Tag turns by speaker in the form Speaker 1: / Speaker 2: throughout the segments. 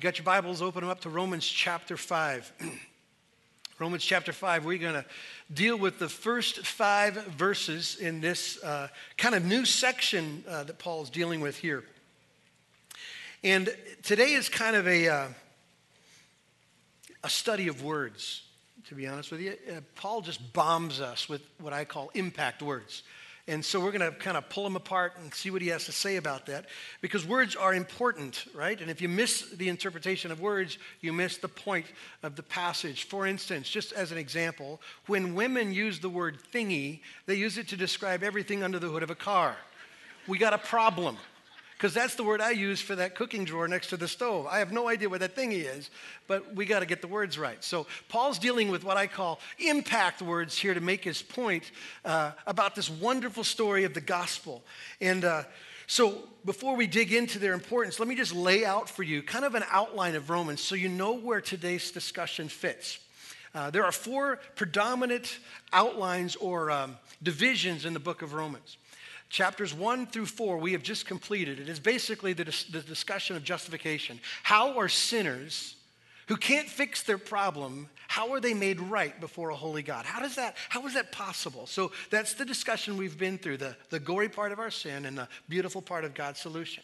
Speaker 1: You got your Bibles, open them up to Romans chapter 5. Romans chapter 5, we're going to deal with the first five verses in this uh, kind of new section uh, that Paul's dealing with here. And today is kind of a, uh, a study of words, to be honest with you. Uh, Paul just bombs us with what I call impact words. And so we're going to kind of pull him apart and see what he has to say about that because words are important, right? And if you miss the interpretation of words, you miss the point of the passage. For instance, just as an example, when women use the word thingy, they use it to describe everything under the hood of a car. We got a problem because that's the word I use for that cooking drawer next to the stove. I have no idea what that thingy is, but we got to get the words right. So Paul's dealing with what I call impact words here to make his point uh, about this wonderful story of the gospel. And uh, so before we dig into their importance, let me just lay out for you kind of an outline of Romans so you know where today's discussion fits. Uh, there are four predominant outlines or um, divisions in the book of Romans. Chapters 1 through 4, we have just completed. It is basically the, dis- the discussion of justification. How are sinners who can't fix their problem, how are they made right before a holy God? How does that, how is that possible? So that's the discussion we've been through, the, the gory part of our sin and the beautiful part of God's solution.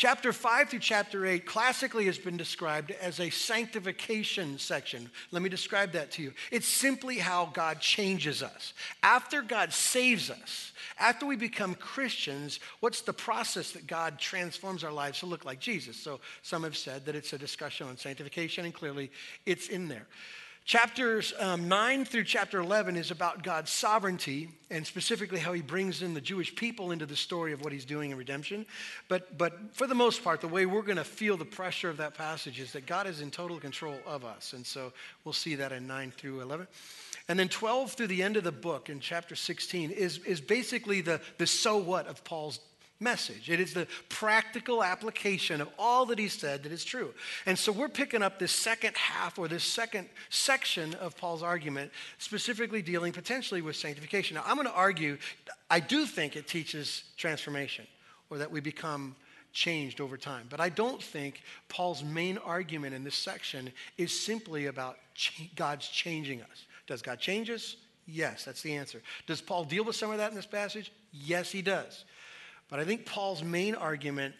Speaker 1: Chapter 5 through chapter 8 classically has been described as a sanctification section. Let me describe that to you. It's simply how God changes us. After God saves us, after we become Christians, what's the process that God transforms our lives to look like Jesus? So some have said that it's a discussion on sanctification, and clearly it's in there. Chapters um, 9 through chapter 11 is about God's sovereignty and specifically how he brings in the Jewish people into the story of what he's doing in redemption. But, but for the most part, the way we're going to feel the pressure of that passage is that God is in total control of us. And so we'll see that in 9 through 11. And then 12 through the end of the book in chapter 16 is, is basically the, the so what of Paul's message. It is the practical application of all that he said that is true. And so we're picking up this second half or this second section of Paul's argument, specifically dealing potentially with sanctification. Now, I'm going to argue, I do think it teaches transformation or that we become changed over time. But I don't think Paul's main argument in this section is simply about God's changing us. Does God change us? Yes, that's the answer. Does Paul deal with some of that in this passage? Yes, he does. But I think Paul's main argument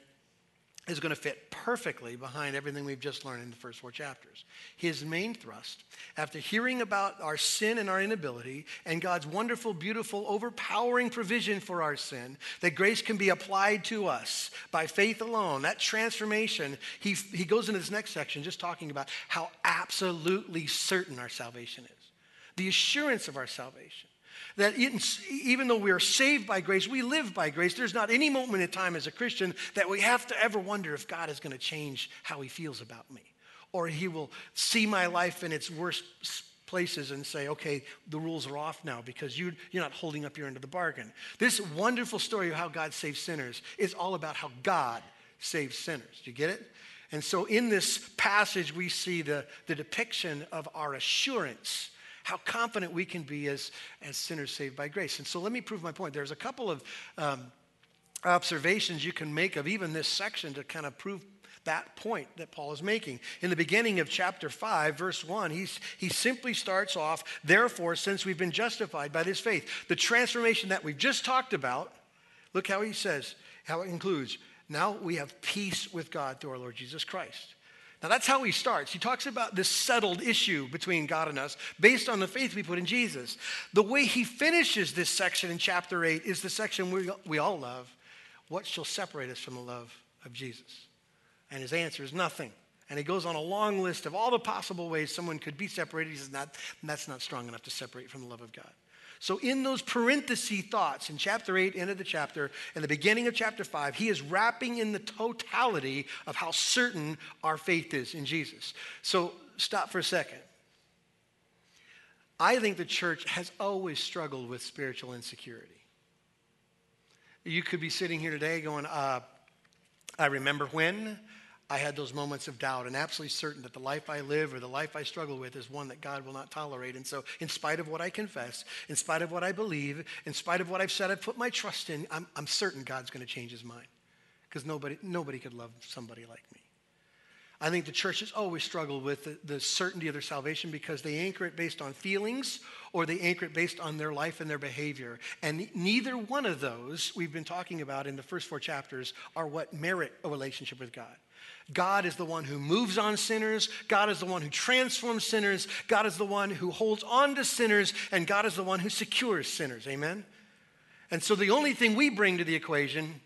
Speaker 1: is going to fit perfectly behind everything we've just learned in the first four chapters. His main thrust, after hearing about our sin and our inability and God's wonderful, beautiful, overpowering provision for our sin, that grace can be applied to us by faith alone, that transformation, he, he goes into this next section just talking about how absolutely certain our salvation is, the assurance of our salvation. That even though we are saved by grace, we live by grace. There's not any moment in time as a Christian that we have to ever wonder if God is going to change how he feels about me. Or he will see my life in its worst places and say, okay, the rules are off now because you, you're not holding up your end of the bargain. This wonderful story of how God saves sinners is all about how God saves sinners. Do you get it? And so in this passage, we see the, the depiction of our assurance how confident we can be as, as sinners saved by grace. And so let me prove my point. There's a couple of um, observations you can make of even this section to kind of prove that point that Paul is making. In the beginning of chapter 5, verse 1, he's, he simply starts off, therefore, since we've been justified by this faith, the transformation that we've just talked about, look how he says, how it includes, now we have peace with God through our Lord Jesus Christ. Now, that's how he starts. He talks about this settled issue between God and us based on the faith we put in Jesus. The way he finishes this section in chapter 8 is the section we, we all love What shall separate us from the love of Jesus? And his answer is nothing. And he goes on a long list of all the possible ways someone could be separated. He says, not, that's not strong enough to separate from the love of God. So, in those parenthesis thoughts in chapter 8, end of the chapter, and the beginning of chapter 5, he is wrapping in the totality of how certain our faith is in Jesus. So, stop for a second. I think the church has always struggled with spiritual insecurity. You could be sitting here today going, uh, I remember when I had those moments of doubt and absolutely certain that the life I live or the life I struggle with is one that God will not tolerate. And so, in spite of what I confess, in spite of what I believe, in spite of what I've said I've put my trust in, I'm, I'm certain God's going to change his mind because nobody, nobody could love somebody like me. I think the church has always struggled with the, the, certainty of their salvation because they anchor it based on feelings or they anchor it based on their life and their behavior. And neither one of those we've been talking about in the first four chapters are what merit a relationship with God. God is the one who moves on sinners. God is the one who transforms sinners. God is the one who holds on to sinners. And God is the one who secures sinners. Amen? And so the only thing we bring to the equation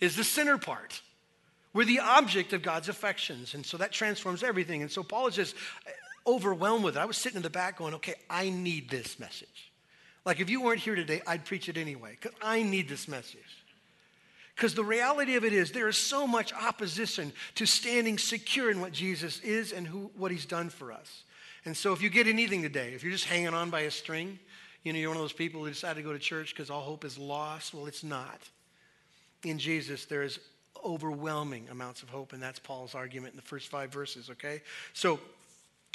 Speaker 1: is the sinner part. We're the object of God's affections. And so that transforms everything. And so Paul is just overwhelmed with it. I was sitting in the back going, okay, I need this message. Like if you weren't here today, I'd preach it anyway, because I need this message. Because the reality of it is, there is so much opposition to standing secure in what Jesus is and who, what he's done for us. And so if you get anything today, if you're just hanging on by a string, you know, you're one of those people who decide to go to church because all hope is lost. Well, it's not. In Jesus, there is overwhelming amounts of hope, and that's Paul's argument in the first five verses, okay? So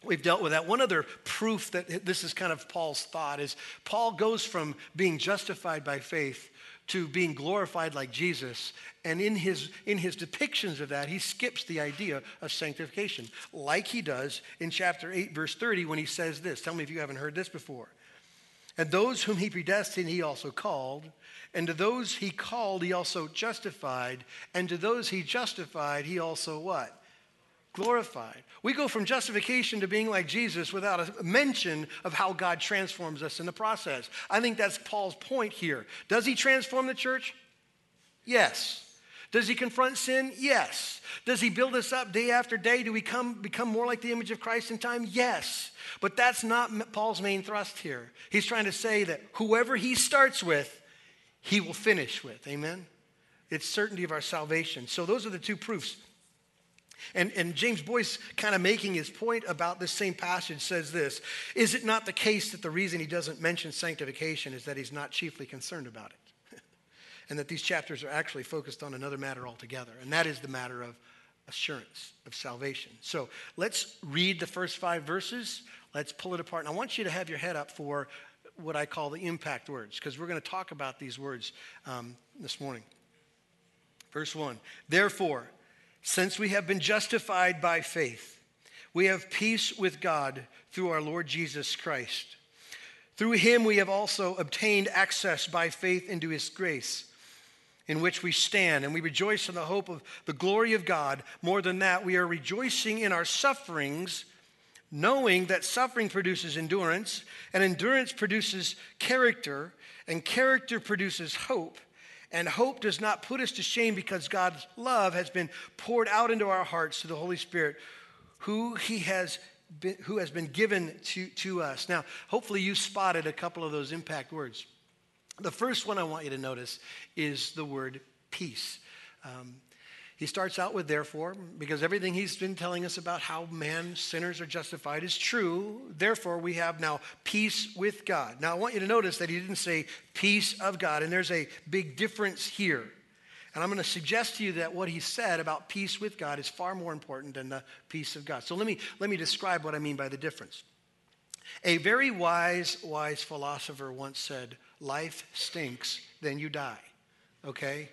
Speaker 1: we've dealt with that. One other proof that this is kind of Paul's thought is Paul goes from being justified by faith to being glorified like Jesus. And in his, in his depictions of that, he skips the idea of sanctification, like he does in chapter 8, verse 30, when he says this. Tell me if you haven't heard this before. And those whom he predestined, he also called. And to those he called, he also justified. And to those he justified, he also what? Glorified. We go from justification to being like Jesus without a mention of how God transforms us in the process. I think that's Paul's point here. Does he transform the church? Yes. Does he confront sin? Yes. Does he build us up day after day? Do we come, become more like the image of Christ in time? Yes. But that's not Paul's main thrust here. He's trying to say that whoever he starts with, he will finish with. Amen? It's certainty of our salvation. So those are the two proofs. And, and James Boice, kind of making his point about this same passage, says this Is it not the case that the reason he doesn't mention sanctification is that he's not chiefly concerned about it? and that these chapters are actually focused on another matter altogether, and that is the matter of assurance of salvation. So let's read the first five verses. Let's pull it apart. And I want you to have your head up for what I call the impact words, because we're going to talk about these words um, this morning. Verse 1 Therefore, since we have been justified by faith, we have peace with God through our Lord Jesus Christ. Through him we have also obtained access by faith into his grace, in which we stand, and we rejoice in the hope of the glory of God. More than that, we are rejoicing in our sufferings knowing that suffering produces endurance, and endurance produces character, and character produces hope. And hope does not put us to shame because God's love has been poured out into our hearts through the Holy Spirit, who He has been, who has been given to, to us. Now, hopefully, you spotted a couple of those impact words. The first one I want you to notice is the word peace. Um, he starts out with therefore, because everything he's been telling us about how man, sinners are justified is true. Therefore, we have now peace with God. Now, I want you to notice that he didn't say peace of God, and there's a big difference here. And I'm going to suggest to you that what he said about peace with God is far more important than the peace of God. So let me, let me describe what I mean by the difference. A very wise, wise philosopher once said, Life stinks, then you die. Okay?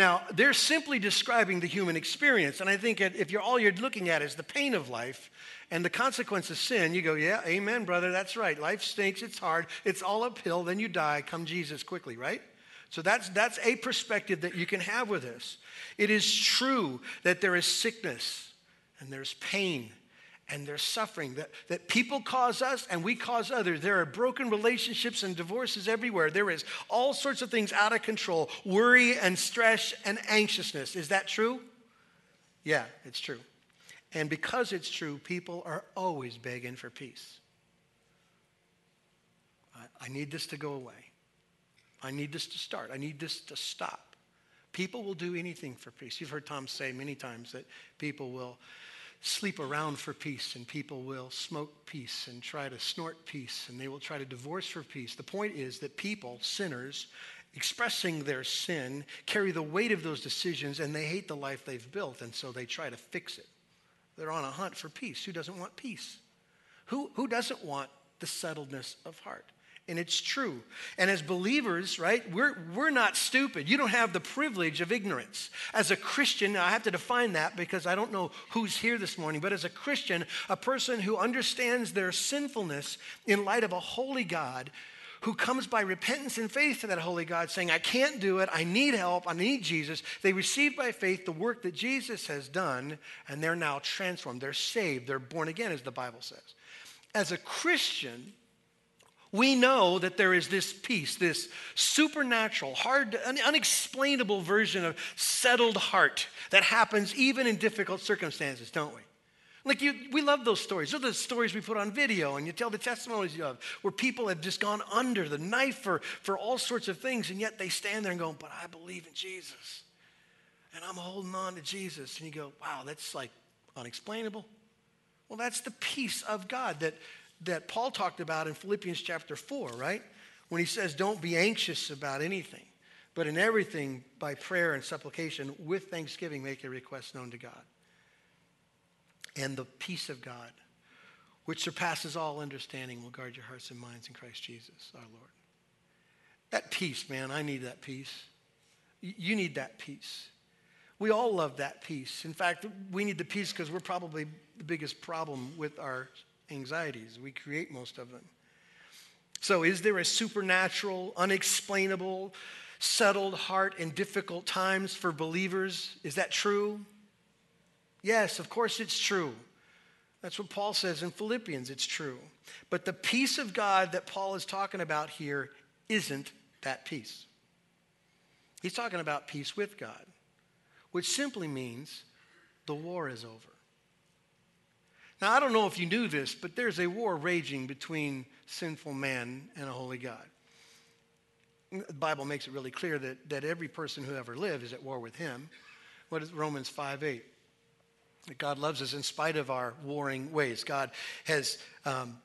Speaker 1: Now, they're simply describing the human experience. And I think if you're all you're looking at is the pain of life and the consequence of sin, you go, yeah, amen, brother, that's right. Life stinks, it's hard, it's all uphill, then you die, come Jesus quickly, right? So that's, that's a perspective that you can have with this. It is true that there is sickness and there's pain and there's suffering that, that people cause us and we cause others. There are broken relationships and divorces everywhere. There is all sorts of things out of control worry and stress and anxiousness. Is that true? Yeah, it's true. And because it's true, people are always begging for peace. I, I need this to go away. I need this to start. I need this to stop. People will do anything for peace. You've heard Tom say many times that people will sleep around for peace and people will smoke peace and try to snort peace and they will try to divorce for peace. The point is that people, sinners, expressing their sin, carry the weight of those decisions and they hate the life they've built and so they try to fix it. They're on a hunt for peace. Who doesn't want peace? Who, who doesn't want the settledness of heart? And it's true. And as believers, right, we're, we're not stupid. You don't have the privilege of ignorance. As a Christian, I have to define that because I don't know who's here this morning, but as a Christian, a person who understands their sinfulness in light of a holy God who comes by repentance and faith to that holy God, saying, I can't do it, I need help, I need Jesus. They receive by faith the work that Jesus has done, and they're now transformed. They're saved, they're born again, as the Bible says. As a Christian, we know that there is this peace, this supernatural, hard, unexplainable version of settled heart that happens even in difficult circumstances, don't we? Like you, we love those stories. Those are the stories we put on video and you tell the testimonies you have where people have just gone under the knife for, for all sorts of things and yet they stand there and go, but I believe in Jesus. And I'm holding on to Jesus. And you go, wow, that's like unexplainable. Well, that's the peace of God that, that Paul talked about in Philippians chapter 4, right? When he says, don't be anxious about anything, but in everything by prayer and supplication with thanksgiving make your request known to God and the peace of God, which surpasses all understanding, will guard your hearts and minds in Christ Jesus our Lord. That peace, man, I need that peace. You need that peace. We all love that peace. In fact, we need the peace because we're probably the biggest problem with our anxieties. We create most of them. So, is there a supernatural, unexplainable, settled heart in difficult times for believers? Is that true? Yes, of course it's true. That's what Paul says in Philippians, it's true. But the peace of God that Paul is talking about here isn't that peace. He's talking about peace with God, which simply means the war is over. Now, I don't know if you knew this, but there's a war raging between sinful man and a holy God. The Bible makes it really clear that, that every person who ever lived is at war with him. What is Romans 5 8? that God loves us in spite of our warring ways. God has, um,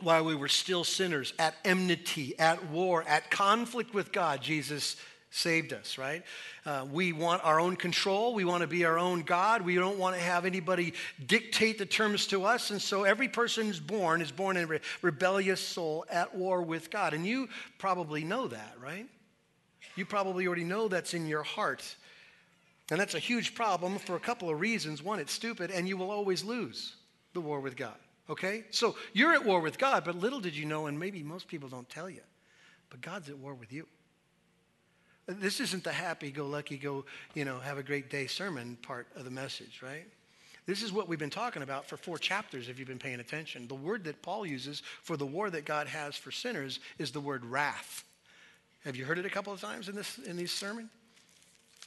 Speaker 1: while we were still sinners, at enmity, at war, at conflict with God, Jesus saved us, right? Uh, we want our own control. We want to be our own God. We don't want to have anybody dictate the terms to us. And so every person who's born is born in a re- rebellious soul at war with God. And you probably know that, right? You probably already know that's in your heart. And that's a huge problem for a couple of reasons. One, it's stupid, and you will always lose the war with God. Okay? So you're at war with God, but little did you know, and maybe most people don't tell you, but God's at war with you. This isn't the happy go lucky, go, you know, have a great day sermon part of the message, right? This is what we've been talking about for four chapters if you've been paying attention. The word that Paul uses for the war that God has for sinners is the word wrath. Have you heard it a couple of times in this in these sermons?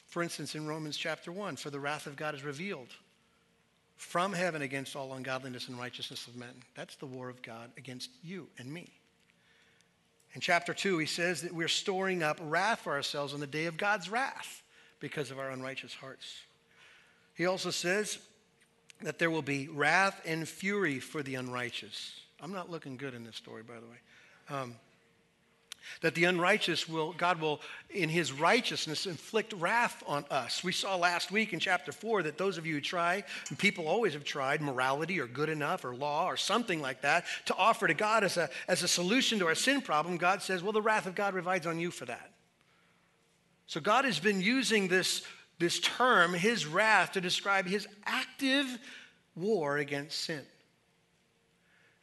Speaker 1: For instance, in Romans chapter 1, for the wrath of God is revealed from heaven against all ungodliness and righteousness of men. That's the war of God against you and me. In chapter 2, he says that we're storing up wrath for ourselves on the day of God's wrath because of our unrighteous hearts. He also says that there will be wrath and fury for the unrighteous. I'm not looking good in this story, by the way. Um, that the unrighteous will, God will, in his righteousness, inflict wrath on us. We saw last week in chapter 4 that those of you who try, and people always have tried, morality or good enough or law or something like that, to offer to God as a, as a solution to our sin problem, God says, well, the wrath of God resides on you for that. So God has been using this, this term, his wrath, to describe his active war against sin.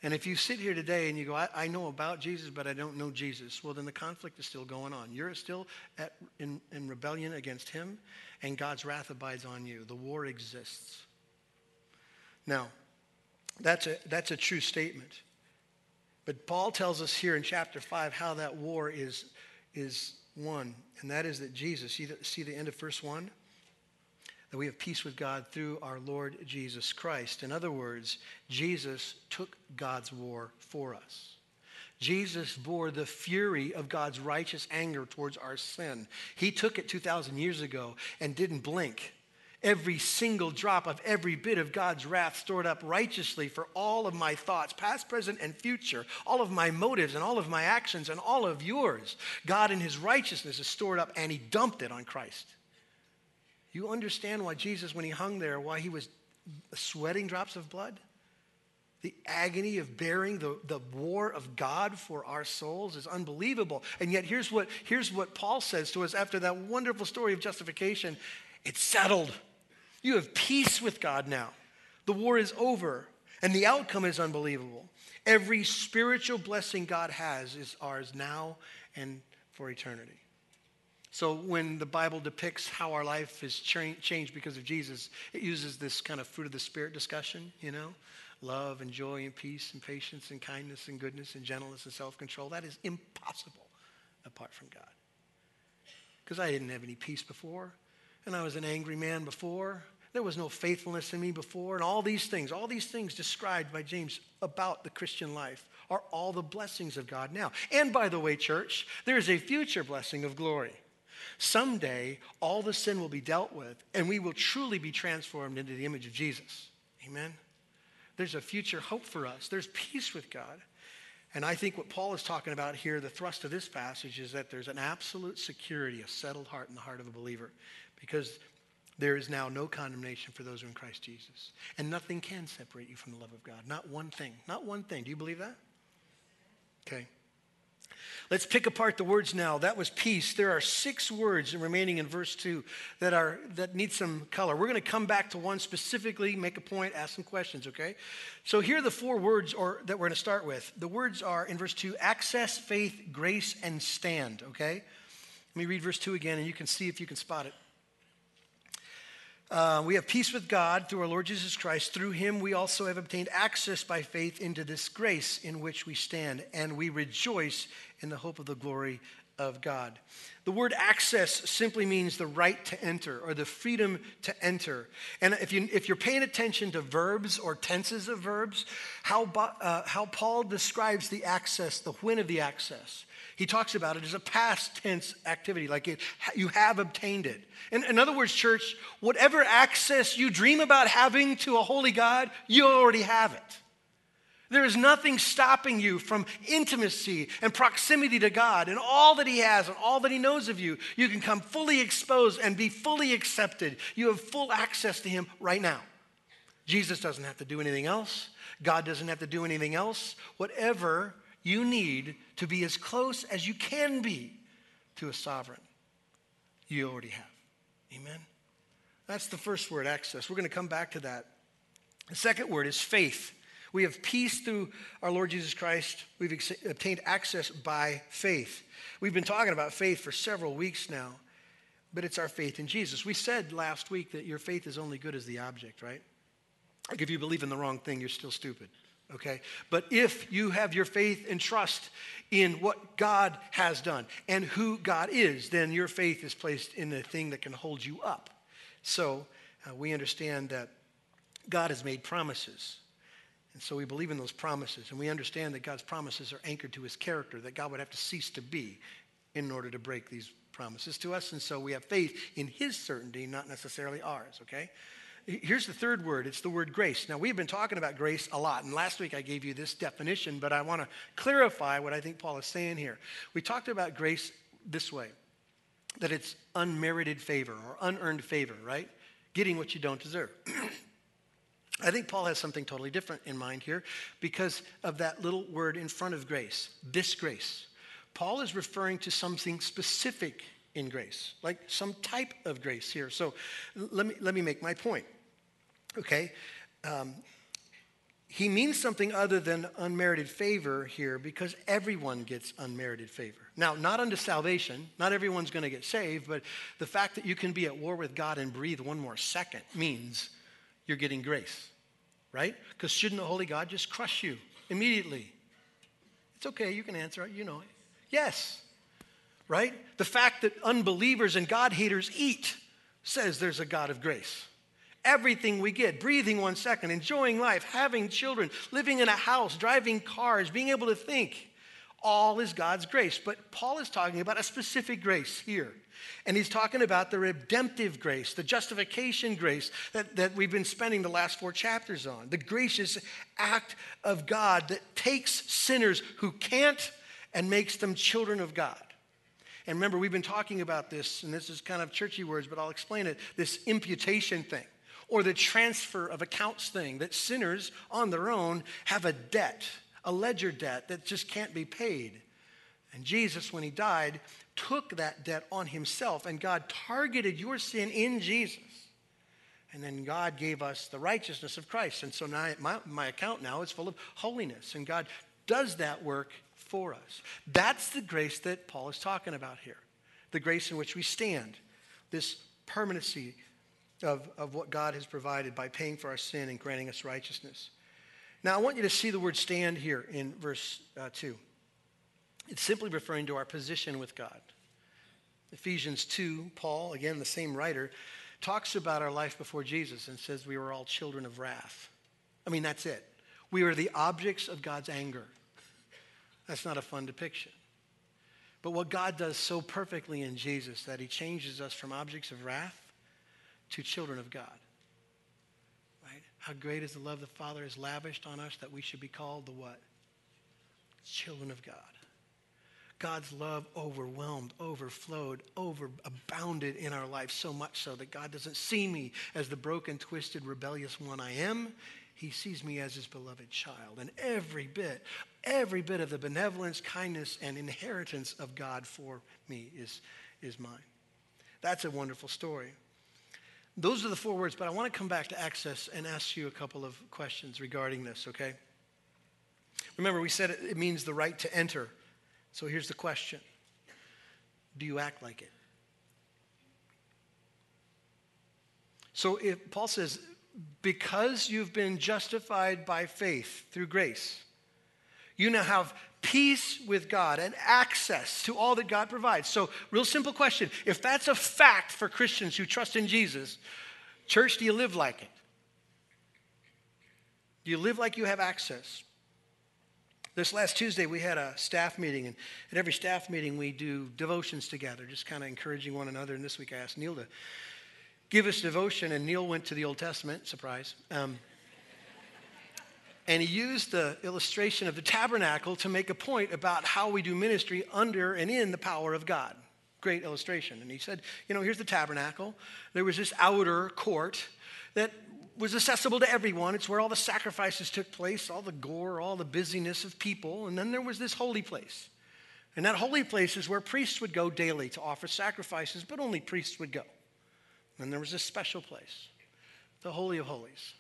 Speaker 1: And if you sit here today and you go, I, I, know about Jesus, but I don't know Jesus, well, then the conflict is still going on. You're still at, in, in rebellion against him, and God's wrath abides on you. The war exists. Now, that's a, that's a true statement. But Paul tells us here in chapter 5 how that war is, is won, and that is that Jesus, see the, see the end of verse 1? That we have peace with God through our Lord Jesus Christ. In other words, Jesus took God's war for us. Jesus bore the fury of God's righteous anger towards our sin. He took it 2,000 years ago and didn't blink. Every single drop of every bit of God's wrath stored up righteously for all of my thoughts, past, present, and future, all of my motives and all of my actions and all of yours. God in his righteousness is stored up and he dumped it on Christ. You understand why Jesus, when he hung there, why he was sweating drops of blood? the agony of bearing the, the war of God for our souls is unbelievable. And yet, here's what, here's what Paul says to us after that wonderful story of justification it's settled. You have peace with God now. The war is over, and the outcome is unbelievable. Every spiritual blessing God has is ours now and for eternity. So when the Bible depicts how our life is cha- changed because of Jesus, it uses this kind of fruit of the Spirit discussion, you know? love and joy and peace and patience and kindness and goodness and gentleness and self control. That is impossible apart from God. Because I didn't have any peace before, and I was an angry man before. There was no faithfulness in me before, and all these things, all these things described by James about the Christian life are all the blessings of God now. And by the way, church, there is a future blessing of glory. Someday, all the sin will be dealt with, and we will truly be transformed into the image of Jesus. Amen. There's a future hope for us. There's peace with God. And I think what Paul is talking about here, the thrust of this passage, is that there's an absolute security, a settled heart in the heart of a believer, because there is now no condemnation for those who are in Christ Jesus. And nothing can separate you from the love of God. Not one thing. Not one thing. Do you believe that? Okay. Let's pick apart the words now. That was peace. There are six words remaining in verse 2 that are that need some color. We're going to come back to one specifically, make a point, ask some questions, okay? So here are the four words or that we're going to start with. The words are in verse 2, access, faith, grace and stand, okay? Let me read verse 2 again and you can see if you can spot it. Uh, we have peace with God through our Lord Jesus Christ. Through him, we also have obtained access by faith into this grace in which we stand, and we rejoice in the hope of the glory of God. The word access simply means the right to enter or the freedom to enter. And if, you, if you're paying attention to verbs or tenses of verbs, how, uh, how Paul describes the access, the when of the access, he talks about it as a past tense activity, like it, you have obtained it. In, in other words, church, whatever access you dream about having to a holy God, you already have it. There is nothing stopping you from intimacy and proximity to God and all that He has and all that He knows of you. You can come fully exposed and be fully accepted. You have full access to Him right now. Jesus doesn't have to do anything else. God doesn't have to do anything else. Whatever you need to be as close as you can be to a sovereign, you already have. Amen? That's the first word, access. We're going to come back to that. The second word is faith. We have peace through our Lord Jesus Christ. We've ex- obtained access by faith. We've been talking about faith for several weeks now, but it's our faith in Jesus. We said last week that your faith is only good as the object, right? Like if you believe in the wrong thing, you're still stupid, okay? But if you have your faith and trust in what God has done and who God is, then your faith is placed in the thing that can hold you up. So uh, we understand that God has made promises. And so we believe in those promises, and we understand that God's promises are anchored to his character, that God would have to cease to be in order to break these promises to us. And so we have faith in his certainty, not necessarily ours, okay? Here's the third word it's the word grace. Now, we've been talking about grace a lot, and last week I gave you this definition, but I want to clarify what I think Paul is saying here. We talked about grace this way that it's unmerited favor or unearned favor, right? Getting what you don't deserve. I think Paul has something totally different in mind here because of that little word in front of grace, this grace. Paul is referring to something specific in grace, like some type of grace here. So let me, let me make my point, okay? Um, he means something other than unmerited favor here because everyone gets unmerited favor. Now, not unto salvation, not everyone's going to get saved, but the fact that you can be at war with God and breathe one more second means you're getting grace, right? Because shouldn't the Holy God just crush you immediately? It's okay, you can answer you know. Yes, right? The fact that unbelievers and God haters eat says there's a God of grace. Everything we get, breathing one second, enjoying life, having children, living in a house, driving cars, being able to think, all is God's grace. But Paul is talking about a specific grace here. And he's talking about the redemptive grace, the justification grace that, that we've been spending the last four chapters on. The gracious act of God that takes sinners who can't and makes them children of God. And remember, we've been talking about this, and this is kind of churchy words, but I'll explain it this imputation thing. or the transfer of accounts thing that sinners on their own have a debt, a ledger debt that just can't be paid. And Jesus, when he died, took that debt on himself, and God targeted your sin in Jesus. And then God gave us the righteousness of Christ. And so now my, my account now is full of holiness. And God does that work for us. That's the grace that Paul is talking about here the grace in which we stand, this permanency of, of what God has provided by paying for our sin and granting us righteousness. Now, I want you to see the word stand here in verse uh, 2. It's simply referring to our position with God. Ephesians 2, Paul, again, the same writer, talks about our life before Jesus and says we were all children of wrath. I mean, that's it. We are the objects of God's anger. That's not a fun depiction. But what God does so perfectly in Jesus that he changes us from objects of wrath to children of God. Right? How great is the love the Father has lavished on us that we should be called the what? Children of God. God's love overwhelmed, overflowed, overabounded in our life so much so that God doesn't see me as the broken, twisted, rebellious one I am. He sees me as his beloved child. And every bit, every bit of the benevolence, kindness, and inheritance of God for me is, is mine. That's a wonderful story. Those are the four words, but I want to come back to access and ask you a couple of questions regarding this, okay? Remember, we said it, it means the right to enter. So here's the question Do you act like it? So if Paul says, because you've been justified by faith through grace, you now have peace with God and access to all that God provides. So, real simple question if that's a fact for Christians who trust in Jesus, church, do you live like it? Do you live like you have access? This last Tuesday, we had a staff meeting, and at every staff meeting, we do devotions together, just kind of encouraging one another. And this week, I asked Neil to give us devotion, and Neil went to the Old Testament, surprise. Um, and he used the illustration of the tabernacle to make a point about how we do ministry under and in the power of God. Great illustration. And he said, you know, here's the tabernacle. There was this outer court that was accessible to everyone. It's where all the sacrifices took place, all the gore, all the busyness of people. And then there was this holy place. And that holy place is where priests would go daily to offer sacrifices, but only priests would go. And then there was this special place, the Holy of Holies.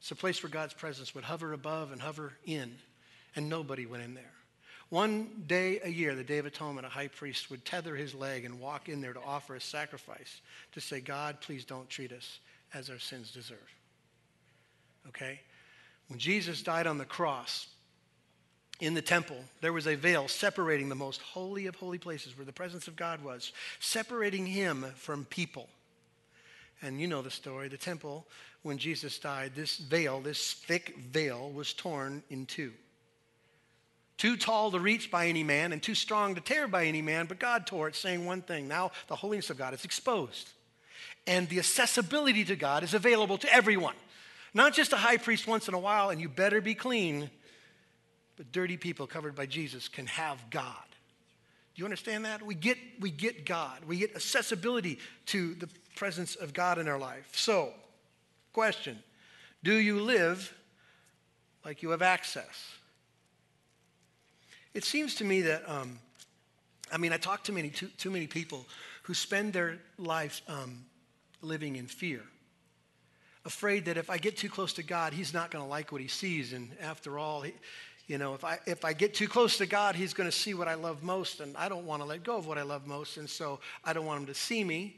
Speaker 1: It's a place where God's presence would hover above and hover in, and nobody went in there. One day a year, the Day of Atonement, a high priest would tether his leg and walk in there to offer a sacrifice to say, God, please don't treat us as our sins deserve. Okay? When Jesus died on the cross, in the temple, there was a veil separating the most holy of holy places where the presence of God was, separating him from people. And you know the story. The temple, when Jesus died, this veil, this thick veil, was torn in two. Too tall to reach by any man and too strong to tear by any man, but God tore it, saying one thing. Now the holiness of God is exposed. And the accessibility to God is available to everyone. Not just a high priest once in a while, and you better be clean, but dirty people covered by Jesus can have God. Do you understand that? We get, we get God. We get accessibility to the presence of God in our life. So, question Do you live like you have access? It seems to me that, um, I mean, I talk to many, too, too many people who spend their lives um, living in fear afraid that if I get too close to God, He's not going to like what He sees. And after all, he, you know, if I, if I get too close to God, He's going to see what I love most, and I don't want to let go of what I love most. And so I don't want Him to see me,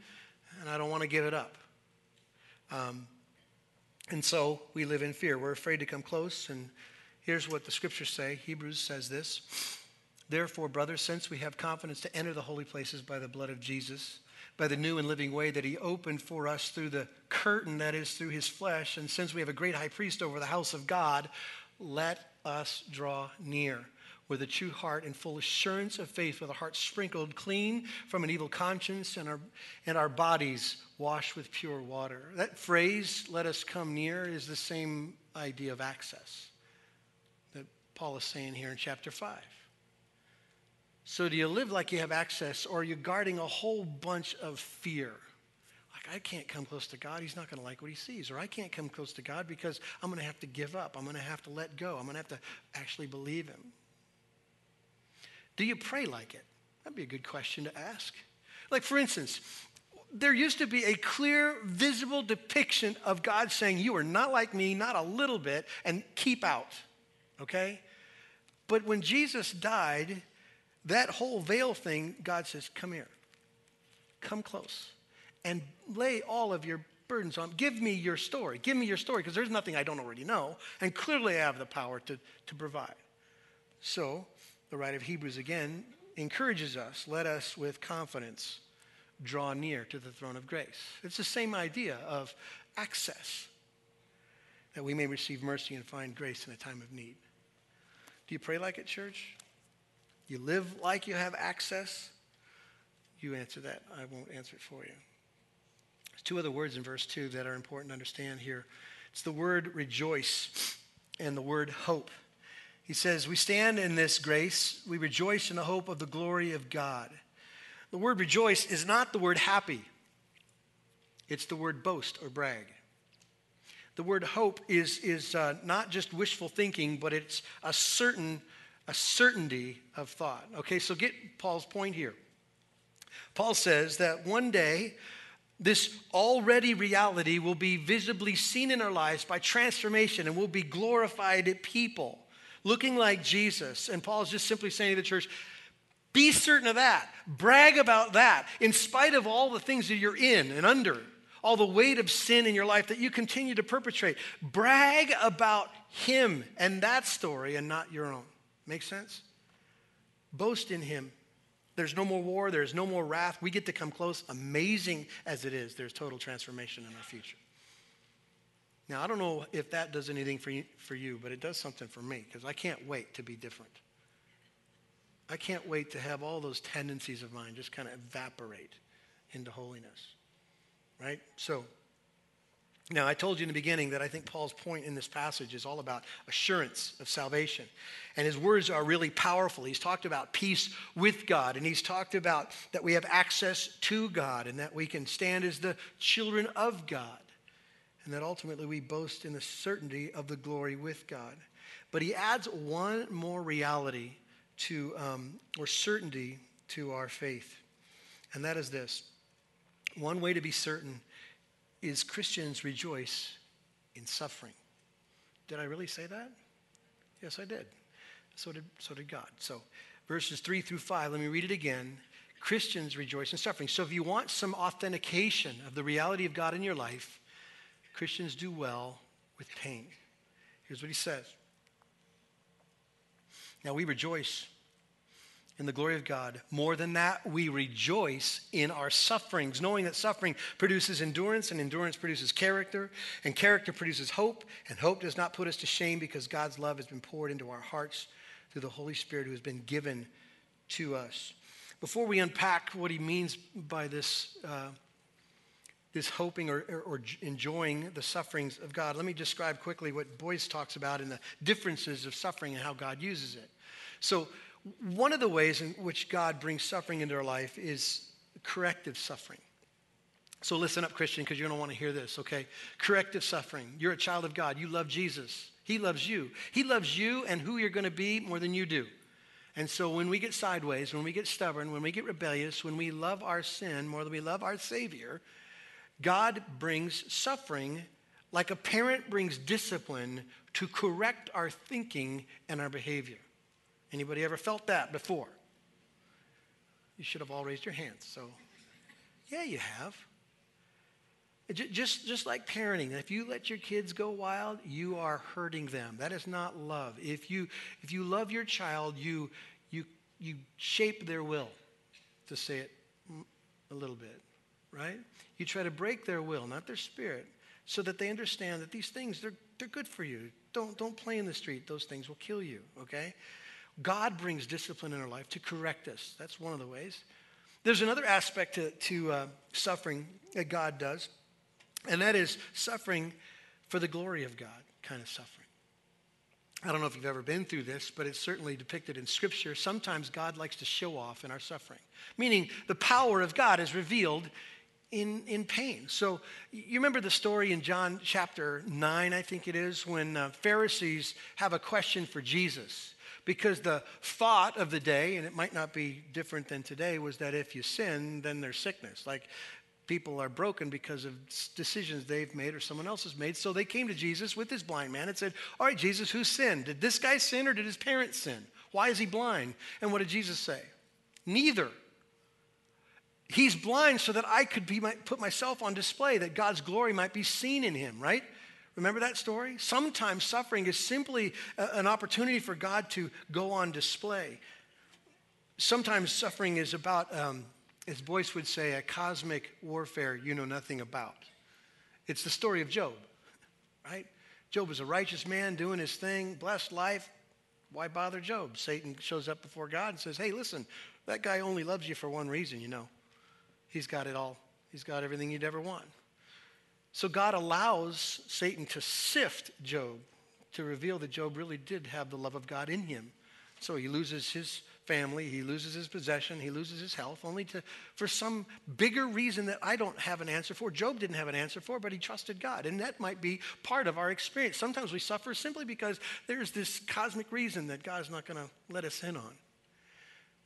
Speaker 1: and I don't want to give it up. Um, and so we live in fear. We're afraid to come close. And here's what the scriptures say Hebrews says this. Therefore, brothers, since we have confidence to enter the holy places by the blood of Jesus, by the new and living way that he opened for us through the curtain that is through his flesh. And since we have a great high priest over the house of God, let us draw near with a true heart and full assurance of faith, with a heart sprinkled clean from an evil conscience and our, and our bodies washed with pure water. That phrase, let us come near, is the same idea of access that Paul is saying here in chapter 5. So, do you live like you have access, or are you guarding a whole bunch of fear? Like, I can't come close to God. He's not going to like what he sees. Or I can't come close to God because I'm going to have to give up. I'm going to have to let go. I'm going to have to actually believe him. Do you pray like it? That'd be a good question to ask. Like, for instance, there used to be a clear, visible depiction of God saying, You are not like me, not a little bit, and keep out. Okay? But when Jesus died, that whole veil thing, God says, Come here. Come close and lay all of your burdens on. Give me your story. Give me your story because there's nothing I don't already know. And clearly I have the power to, to provide. So, the writer of Hebrews again encourages us let us with confidence draw near to the throne of grace. It's the same idea of access that we may receive mercy and find grace in a time of need. Do you pray like it, church? You live like you have access? You answer that. I won't answer it for you. There's two other words in verse 2 that are important to understand here. It's the word rejoice and the word hope. He says, We stand in this grace, we rejoice in the hope of the glory of God. The word rejoice is not the word happy, it's the word boast or brag. The word hope is, is uh, not just wishful thinking, but it's a certain a certainty of thought. Okay, so get Paul's point here. Paul says that one day this already reality will be visibly seen in our lives by transformation and we'll be glorified people looking like Jesus. And Paul's just simply saying to the church, be certain of that. Brag about that. In spite of all the things that you're in and under, all the weight of sin in your life that you continue to perpetrate, brag about Him and that story and not your own. Make sense? Boast in Him. There's no more war, there's no more wrath. We get to come close. Amazing as it is, there's total transformation in our future. Now, I don't know if that does anything for you, for you but it does something for me because I can't wait to be different. I can't wait to have all those tendencies of mine just kind of evaporate into holiness. Right? So, now I told you in the beginning that I think Paul's point in this passage is all about assurance of salvation. And his words are really powerful. He's talked about peace with God, and he's talked about that we have access to God, and that we can stand as the children of God, and that ultimately we boast in the certainty of the glory with God. But he adds one more reality to, um, or certainty to our faith. And that is this one way to be certain is Christians rejoice in suffering. Did I really say that? Yes, I did. So did, so did God. So, verses 3 through 5, let me read it again. Christians rejoice in suffering. So, if you want some authentication of the reality of God in your life, Christians do well with pain. Here's what he says now we rejoice in the glory of God. More than that, we rejoice in our sufferings, knowing that suffering produces endurance, and endurance produces character, and character produces hope, and hope does not put us to shame because God's love has been poured into our hearts through the Holy Spirit who has been given to us. Before we unpack what he means by this, uh, this hoping or, or, or, enjoying the sufferings of God. Let me describe quickly what Boice talks about in the differences of suffering and how God uses it. So, one of the ways in which God brings suffering into our life is corrective suffering. So, listen up, Christian, because you're going to want to hear this, okay? Corrective suffering. You're a child of God. You love Jesus. He loves you. He loves you and who you're going to be more than you do. And so when we get sideways, when we get stubborn, when we get rebellious, when we love our sin more than we love our Savior, God brings suffering like a parent brings discipline to correct our thinking and our behavior. Anybody ever felt that before? You should have all raised your hands. So, yeah, you have. Just, just like parenting, if you let your kids go wild, you are hurting them. That is not love. If you, if you love your child, you, you, you shape their will, to say it a little bit, right? You try to break their will, not their spirit, so that they understand that these things, they're, they're good for you. Don't, don't play in the street. Those things will kill you, okay? God brings discipline in our life to correct us. That's one of the ways. There's another aspect to, to uh, suffering that God does, and that is suffering for the glory of God kind of suffering. I don't know if you've ever been through this, but it's certainly depicted in Scripture. Sometimes God likes to show off in our suffering, meaning the power of God is revealed in, in pain. So you remember the story in John chapter 9, I think it is, when uh, Pharisees have a question for Jesus. Because the thought of the day, and it might not be different than today, was that if you sin, then there's sickness. Like people are broken because of decisions they've made or someone else has made. So they came to Jesus with this blind man and said, All right, Jesus, who sinned? Did this guy sin or did his parents sin? Why is he blind? And what did Jesus say? Neither. He's blind so that I could be my, put myself on display, that God's glory might be seen in him, right? Remember that story? Sometimes suffering is simply a, an opportunity for God to go on display. Sometimes suffering is about, um, as Boice would say, a cosmic warfare you know nothing about. It's the story of Job, right? Job was a righteous man doing his thing, blessed life. Why bother Job? Satan shows up before God and says, Hey, listen, that guy only loves you for one reason, you know. He's got it all, he's got everything you'd ever want. So God allows Satan to sift Job to reveal that Job really did have the love of God in him. So he loses his family, he loses his possession, he loses his health, only to for some bigger reason that I don't have an answer for. Job didn't have an answer for, but he trusted God. And that might be part of our experience. Sometimes we suffer simply because there's this cosmic reason that God's not going to let us in on.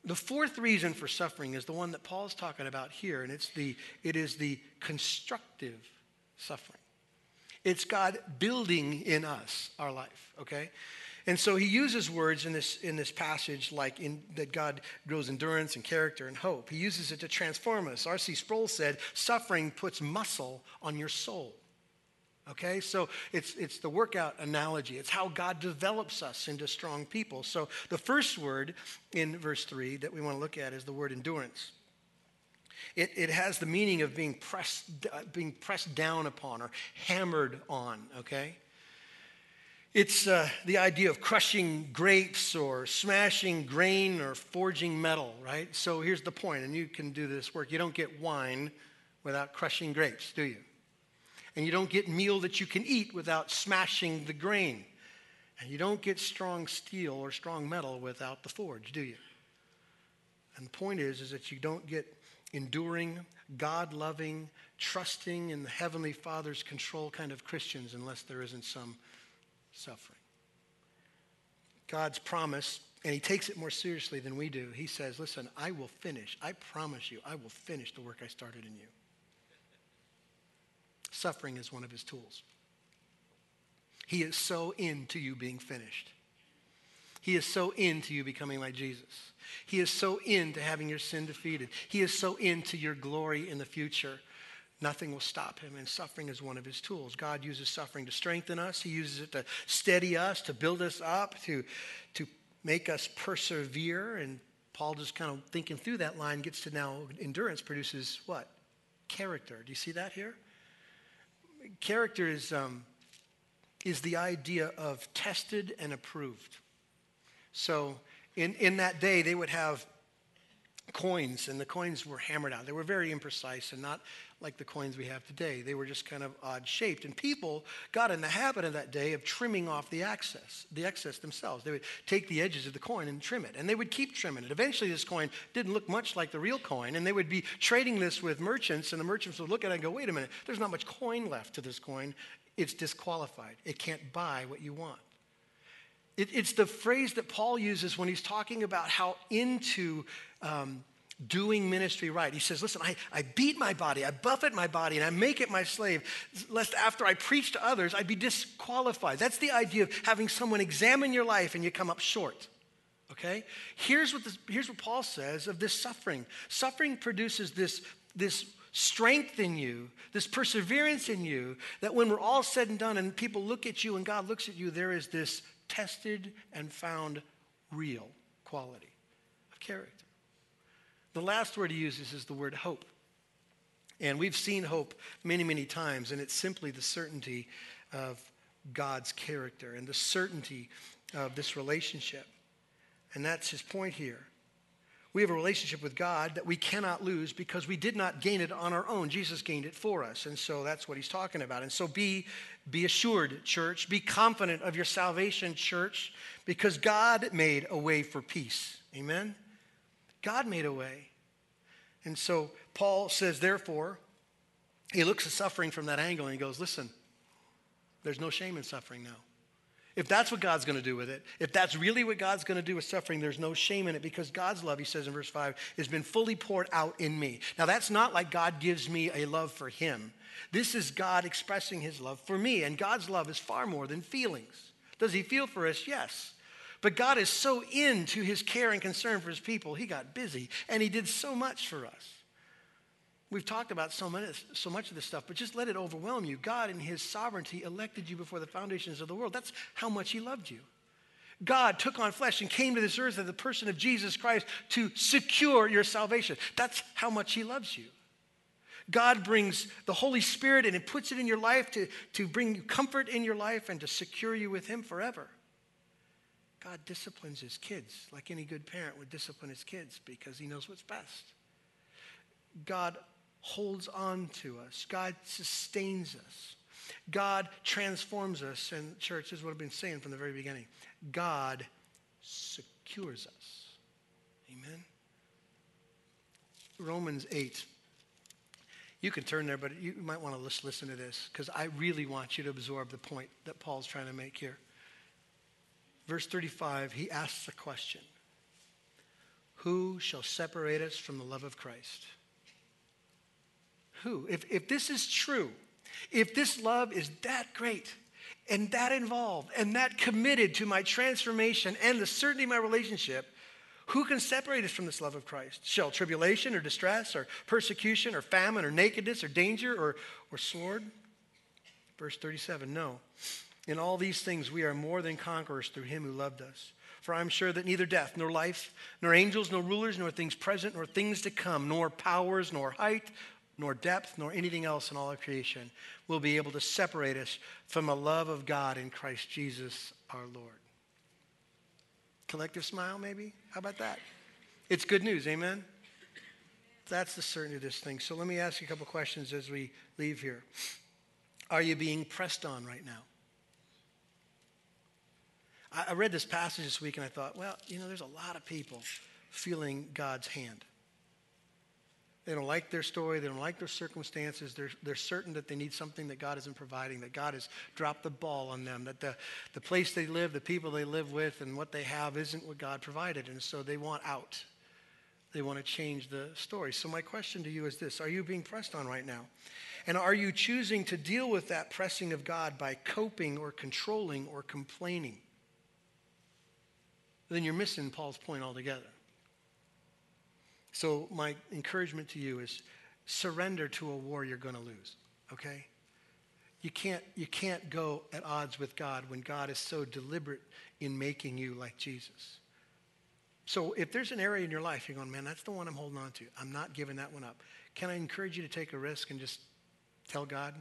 Speaker 1: The fourth reason for suffering is the one that Paul's talking about here, and it's the, it is the constructive suffering. It's God building in us our life, okay? And so he uses words in this, in this passage like in, that God grows endurance and character and hope. He uses it to transform us. R.C. Sproul said, suffering puts muscle on your soul. Okay, so it's, it's the workout analogy. It's how God develops us into strong people. So the first word in verse 3 that we want to look at is the word endurance. It, it has the meaning of being pressed, being pressed down upon or hammered on, okay? It's uh, the idea of crushing grapes or smashing grain or forging metal, right? So here's the point, and you can do this work. You don't get wine without crushing grapes, do you? And you don't get meal that you can eat without smashing the grain. And you don't get strong steel or strong metal without the forge, do you? And the point is, is that you don't get enduring, God loving, trusting in the Heavenly Father's control kind of Christians unless there isn't some suffering. God's promise, and He takes it more seriously than we do. He says, Listen, I will finish. I promise you, I will finish the work I started in you. Suffering is one of his tools. He is so into you being finished. He is so into you becoming like Jesus. He is so into having your sin defeated. He is so into your glory in the future. Nothing will stop him, and suffering is one of his tools. God uses suffering to strengthen us, He uses it to steady us, to build us up, to, to make us persevere. And Paul, just kind of thinking through that line, gets to now endurance produces what? Character. Do you see that here? character is, um, is the idea of tested and approved. So in, in that day, they would have coins, and the coins were hammered out. They were very imprecise and not like the coins we have today. They were just kind of odd shaped. And people got in the habit of that day of trimming off the excess, the excess themselves. They would take the edges of the coin and trim it, and they would keep trimming it. Eventually, this coin didn't look much like the real coin, and they would be trading this with merchants, and the merchants would look at it and go, wait a minute, there's not much coin left to this coin. It's disqualified. It can't buy what you want. It, it's the phrase that Paul uses when he's talking about how into um, doing ministry right. He says, Listen, I, I beat my body, I buffet my body, and I make it my slave, lest after I preach to others, I'd be disqualified. That's the idea of having someone examine your life and you come up short. Okay? Here's what, this, here's what Paul says of this suffering suffering produces this, this strength in you, this perseverance in you, that when we're all said and done and people look at you and God looks at you, there is this tested and found real quality of character. The last word he uses is the word hope. And we've seen hope many, many times, and it's simply the certainty of God's character and the certainty of this relationship. And that's his point here. We have a relationship with God that we cannot lose because we did not gain it on our own. Jesus gained it for us. And so that's what he's talking about. And so be, be assured, church. Be confident of your salvation, church, because God made a way for peace. Amen? God made a way. And so Paul says, therefore, he looks at suffering from that angle and he goes, Listen, there's no shame in suffering now. If that's what God's going to do with it, if that's really what God's going to do with suffering, there's no shame in it because God's love, he says in verse 5, has been fully poured out in me. Now, that's not like God gives me a love for him. This is God expressing his love for me, and God's love is far more than feelings. Does he feel for us? Yes. But God is so into his care and concern for his people, he got busy and he did so much for us. We've talked about so, many, so much of this stuff, but just let it overwhelm you. God, in His sovereignty, elected you before the foundations of the world. That's how much He loved you. God took on flesh and came to this earth as the person of Jesus Christ to secure your salvation. That's how much He loves you. God brings the Holy Spirit and it puts it in your life to, to bring you comfort in your life and to secure you with Him forever. God disciplines His kids like any good parent would discipline his kids because He knows what's best. God holds on to us. God sustains us. God transforms us. And, church, is what I've been saying from the very beginning God secures us. Amen. Romans 8. You can turn there, but you might want to listen to this because I really want you to absorb the point that Paul's trying to make here. Verse 35, he asks the question Who shall separate us from the love of Christ? Who? If, if this is true, if this love is that great and that involved and that committed to my transformation and the certainty of my relationship, who can separate us from this love of Christ? Shall tribulation or distress or persecution or famine or nakedness or danger or, or sword? Verse 37 No. In all these things we are more than conquerors through him who loved us. For I'm sure that neither death, nor life, nor angels, nor rulers, nor things present, nor things to come, nor powers, nor height, nor depth, nor anything else in all of creation will be able to separate us from the love of God in Christ Jesus our Lord. Collective smile, maybe? How about that? It's good news, amen? That's the certainty of this thing. So let me ask you a couple questions as we leave here. Are you being pressed on right now? I read this passage this week and I thought, well, you know, there's a lot of people feeling God's hand. They don't like their story. They don't like their circumstances. They're, they're certain that they need something that God isn't providing, that God has dropped the ball on them, that the, the place they live, the people they live with, and what they have isn't what God provided. And so they want out. They want to change the story. So, my question to you is this Are you being pressed on right now? And are you choosing to deal with that pressing of God by coping or controlling or complaining? Then you're missing Paul's point altogether. So, my encouragement to you is surrender to a war you're going to lose, okay? You can't, you can't go at odds with God when God is so deliberate in making you like Jesus. So, if there's an area in your life you're going, man, that's the one I'm holding on to, I'm not giving that one up. Can I encourage you to take a risk and just tell God?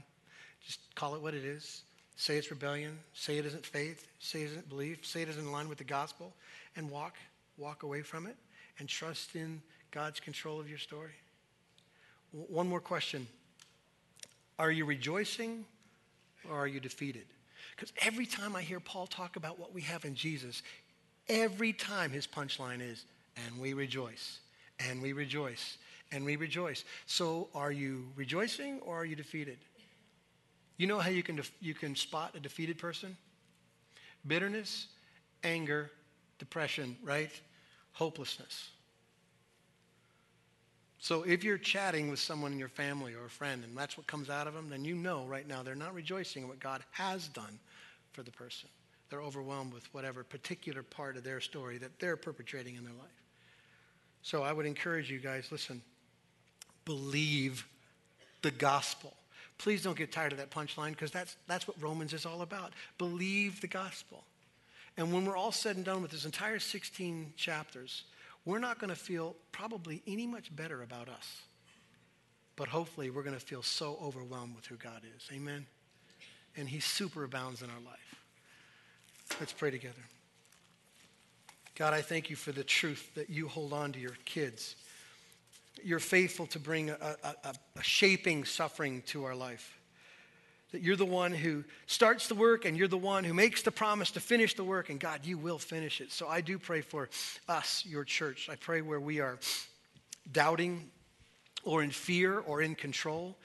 Speaker 1: Just call it what it is. Say it's rebellion. Say it isn't faith. Say it isn't belief. Say it isn't in line with the gospel. And walk, walk away from it and trust in God's control of your story? One more question Are you rejoicing or are you defeated? Because every time I hear Paul talk about what we have in Jesus, every time his punchline is, and we rejoice, and we rejoice, and we rejoice. So are you rejoicing or are you defeated? You know how you can, def- you can spot a defeated person? Bitterness, anger, depression, right? Hopelessness. So if you're chatting with someone in your family or a friend and that's what comes out of them, then you know right now they're not rejoicing in what God has done for the person. They're overwhelmed with whatever particular part of their story that they're perpetrating in their life. So I would encourage you guys listen, believe the gospel. Please don't get tired of that punchline because that's, that's what Romans is all about. Believe the gospel. And when we're all said and done with this entire 16 chapters, we're not going to feel probably any much better about us. But hopefully, we're going to feel so overwhelmed with who God is. Amen? And He superabounds in our life. Let's pray together. God, I thank you for the truth that you hold on to your kids. You're faithful to bring a, a, a shaping suffering to our life that you're the one who starts the work and you're the one who makes the promise to finish the work, and God, you will finish it. So I do pray for us, your church. I pray where we are doubting or in fear or in control.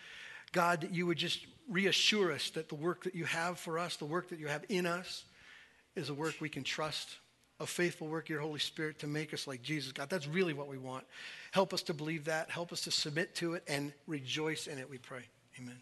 Speaker 1: God, that you would just reassure us that the work that you have for us, the work that you have in us, is a work we can trust, a faithful work your Holy Spirit to make us like Jesus. God, that's really what we want. Help us to believe that. Help us to submit to it and rejoice in it, we pray. Amen.